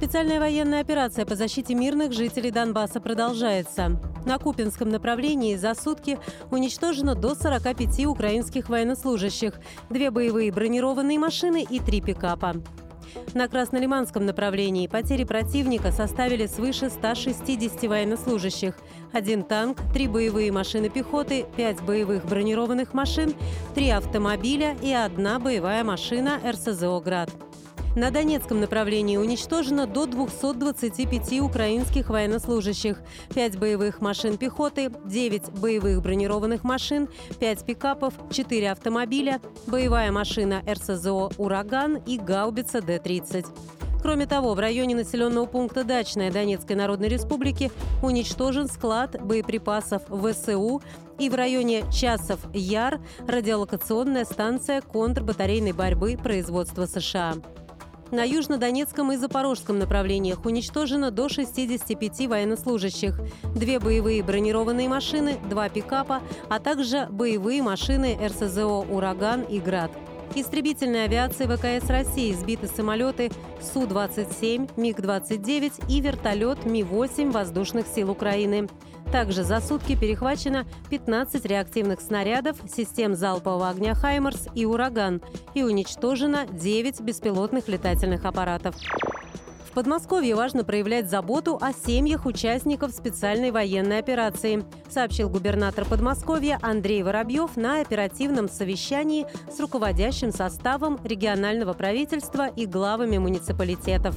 Специальная военная операция по защите мирных жителей Донбасса продолжается. На Купинском направлении за сутки уничтожено до 45 украинских военнослужащих, две боевые бронированные машины и три пикапа. На Краснолиманском направлении потери противника составили свыше 160 военнослужащих. Один танк, три боевые машины пехоты, пять боевых бронированных машин, три автомобиля и одна боевая машина РСЗО «Град». На Донецком направлении уничтожено до 225 украинских военнослужащих, 5 боевых машин пехоты, 9 боевых бронированных машин, 5 пикапов, 4 автомобиля, боевая машина РСЗО «Ураган» и гаубица Д-30. Кроме того, в районе населенного пункта Дачная Донецкой Народной Республики уничтожен склад боеприпасов ВСУ и в районе Часов Яр радиолокационная станция контрбатарейной борьбы производства США. На южнодонецком и запорожском направлениях уничтожено до 65 военнослужащих, две боевые бронированные машины, два пикапа, а также боевые машины РСЗО «Ураган» и «Град». Истребительной авиации ВКС России сбиты самолеты Су-27, МиГ-29 и вертолет Ми-8 воздушных сил Украины. Также за сутки перехвачено 15 реактивных снарядов, систем залпового огня «Хаймерс» и «Ураган» и уничтожено 9 беспилотных летательных аппаратов. В Подмосковье важно проявлять заботу о семьях участников специальной военной операции, сообщил губернатор Подмосковья Андрей Воробьев на оперативном совещании с руководящим составом регионального правительства и главами муниципалитетов.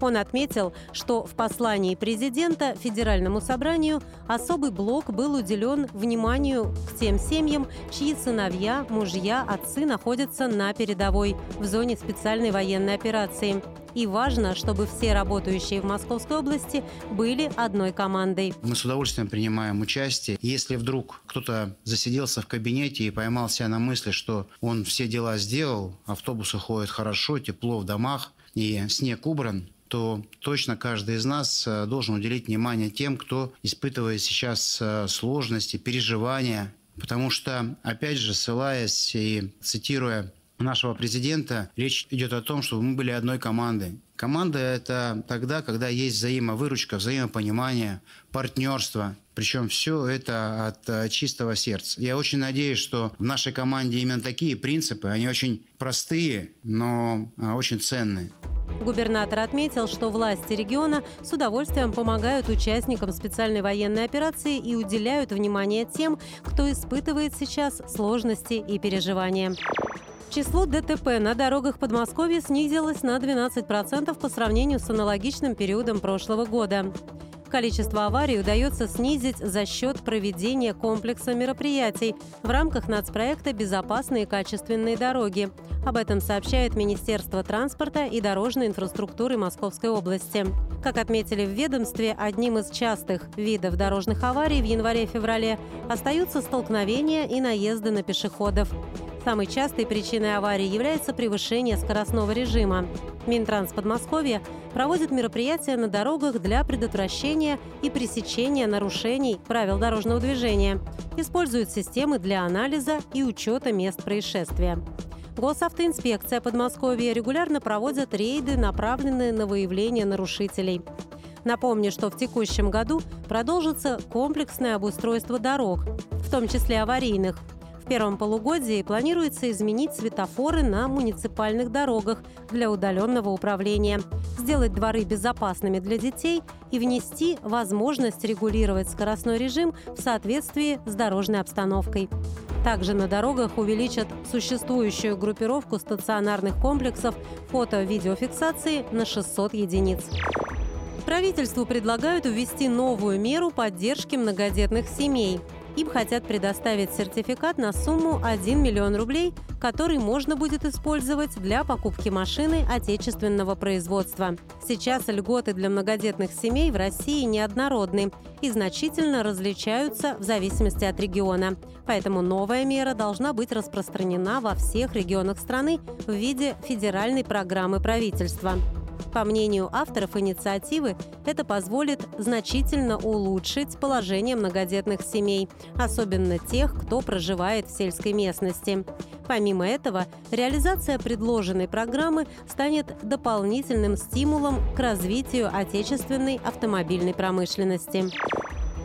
Он отметил, что в послании президента Федеральному собранию особый блок был уделен вниманию к тем семьям, чьи сыновья, мужья, отцы находятся на передовой в зоне специальной военной операции. И важно, чтобы все работающие в Московской области были одной командой. Мы с удовольствием принимаем участие. Если вдруг кто-то засиделся в кабинете и поймал себя на мысли, что он все дела сделал, автобусы ходят хорошо, тепло в домах и снег убран, то точно каждый из нас э, должен уделить внимание тем, кто испытывает сейчас э, сложности, переживания. Потому что, опять же, ссылаясь и цитируя нашего президента, речь идет о том, чтобы мы были одной командой. Команда – это тогда, когда есть взаимовыручка, взаимопонимание, партнерство. Причем все это от э, чистого сердца. Я очень надеюсь, что в нашей команде именно такие принципы, они очень простые, но очень ценные. Губернатор отметил, что власти региона с удовольствием помогают участникам специальной военной операции и уделяют внимание тем, кто испытывает сейчас сложности и переживания. Число ДТП на дорогах Подмосковья снизилось на 12% по сравнению с аналогичным периодом прошлого года. Количество аварий удается снизить за счет проведения комплекса мероприятий в рамках нацпроекта «Безопасные и качественные дороги». Об этом сообщает Министерство транспорта и дорожной инфраструктуры Московской области. Как отметили в ведомстве, одним из частых видов дорожных аварий в январе-феврале остаются столкновения и наезды на пешеходов. Самой частой причиной аварии является превышение скоростного режима. Минтранс Подмосковья проводит мероприятия на дорогах для предотвращения и пресечения нарушений правил дорожного движения. Использует системы для анализа и учета мест происшествия. Госавтоинспекция Подмосковья регулярно проводит рейды, направленные на выявление нарушителей. Напомню, что в текущем году продолжится комплексное обустройство дорог, в том числе аварийных – первом полугодии планируется изменить светофоры на муниципальных дорогах для удаленного управления, сделать дворы безопасными для детей и внести возможность регулировать скоростной режим в соответствии с дорожной обстановкой. Также на дорогах увеличат существующую группировку стационарных комплексов фото-видеофиксации на 600 единиц. Правительству предлагают ввести новую меру поддержки многодетных семей – Им хотят предоставить сертификат на сумму 1 миллион рублей, который можно будет использовать для покупки машины отечественного производства. Сейчас льготы для многодетных семей в России неоднородны и значительно различаются в зависимости от региона. Поэтому новая мера должна быть распространена во всех регионах страны в виде федеральной программы правительства. По мнению авторов инициативы, это позволит значительно улучшить положение многодетных семей, особенно тех, кто проживает в сельской местности. Помимо этого, реализация предложенной программы станет дополнительным стимулом к развитию отечественной автомобильной промышленности.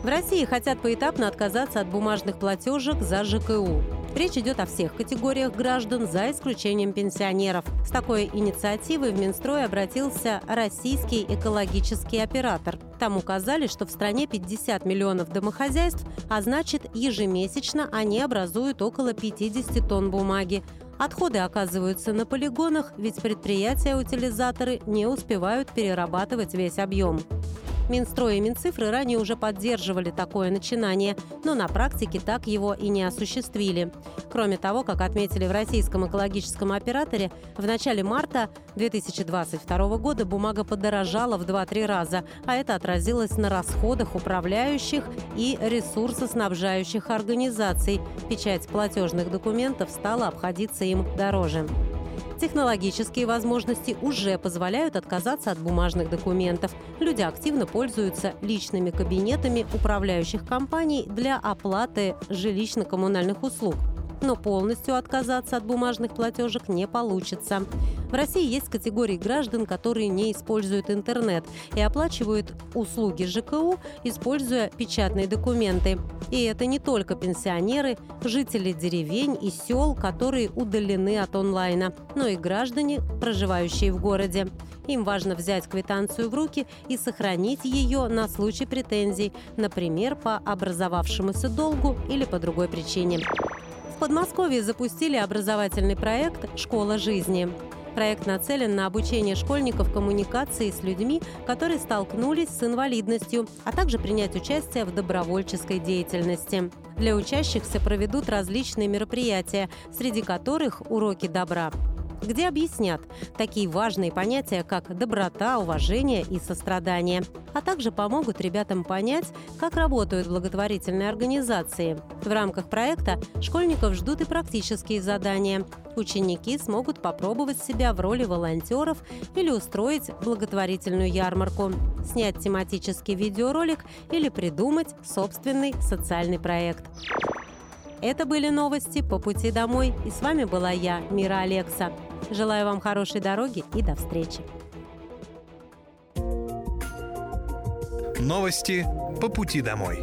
В России хотят поэтапно отказаться от бумажных платежек за ЖКУ. Речь идет о всех категориях граждан, за исключением пенсионеров. С такой инициативой в Минстрой обратился российский экологический оператор. Там указали, что в стране 50 миллионов домохозяйств, а значит, ежемесячно они образуют около 50 тонн бумаги. Отходы оказываются на полигонах, ведь предприятия-утилизаторы не успевают перерабатывать весь объем. Минстрой и Минцифры ранее уже поддерживали такое начинание, но на практике так его и не осуществили. Кроме того, как отметили в российском экологическом операторе, в начале марта 2022 года бумага подорожала в 2-3 раза, а это отразилось на расходах управляющих и ресурсоснабжающих организаций. Печать платежных документов стала обходиться им дороже. Технологические возможности уже позволяют отказаться от бумажных документов. Люди активно пользуются личными кабинетами управляющих компаний для оплаты жилищно-коммунальных услуг но полностью отказаться от бумажных платежек не получится. В России есть категории граждан, которые не используют интернет и оплачивают услуги ЖКУ, используя печатные документы. И это не только пенсионеры, жители деревень и сел, которые удалены от онлайна, но и граждане, проживающие в городе. Им важно взять квитанцию в руки и сохранить ее на случай претензий, например, по образовавшемуся долгу или по другой причине. Подмосковье запустили образовательный проект «Школа жизни». Проект нацелен на обучение школьников коммуникации с людьми, которые столкнулись с инвалидностью, а также принять участие в добровольческой деятельности. Для учащихся проведут различные мероприятия, среди которых уроки добра где объяснят такие важные понятия, как доброта, уважение и сострадание, а также помогут ребятам понять, как работают благотворительные организации. В рамках проекта школьников ждут и практические задания. Ученики смогут попробовать себя в роли волонтеров или устроить благотворительную ярмарку, снять тематический видеоролик или придумать собственный социальный проект. Это были новости по пути домой. И с вами была я, Мира Алекса. Желаю вам хорошей дороги и до встречи. Новости по пути домой.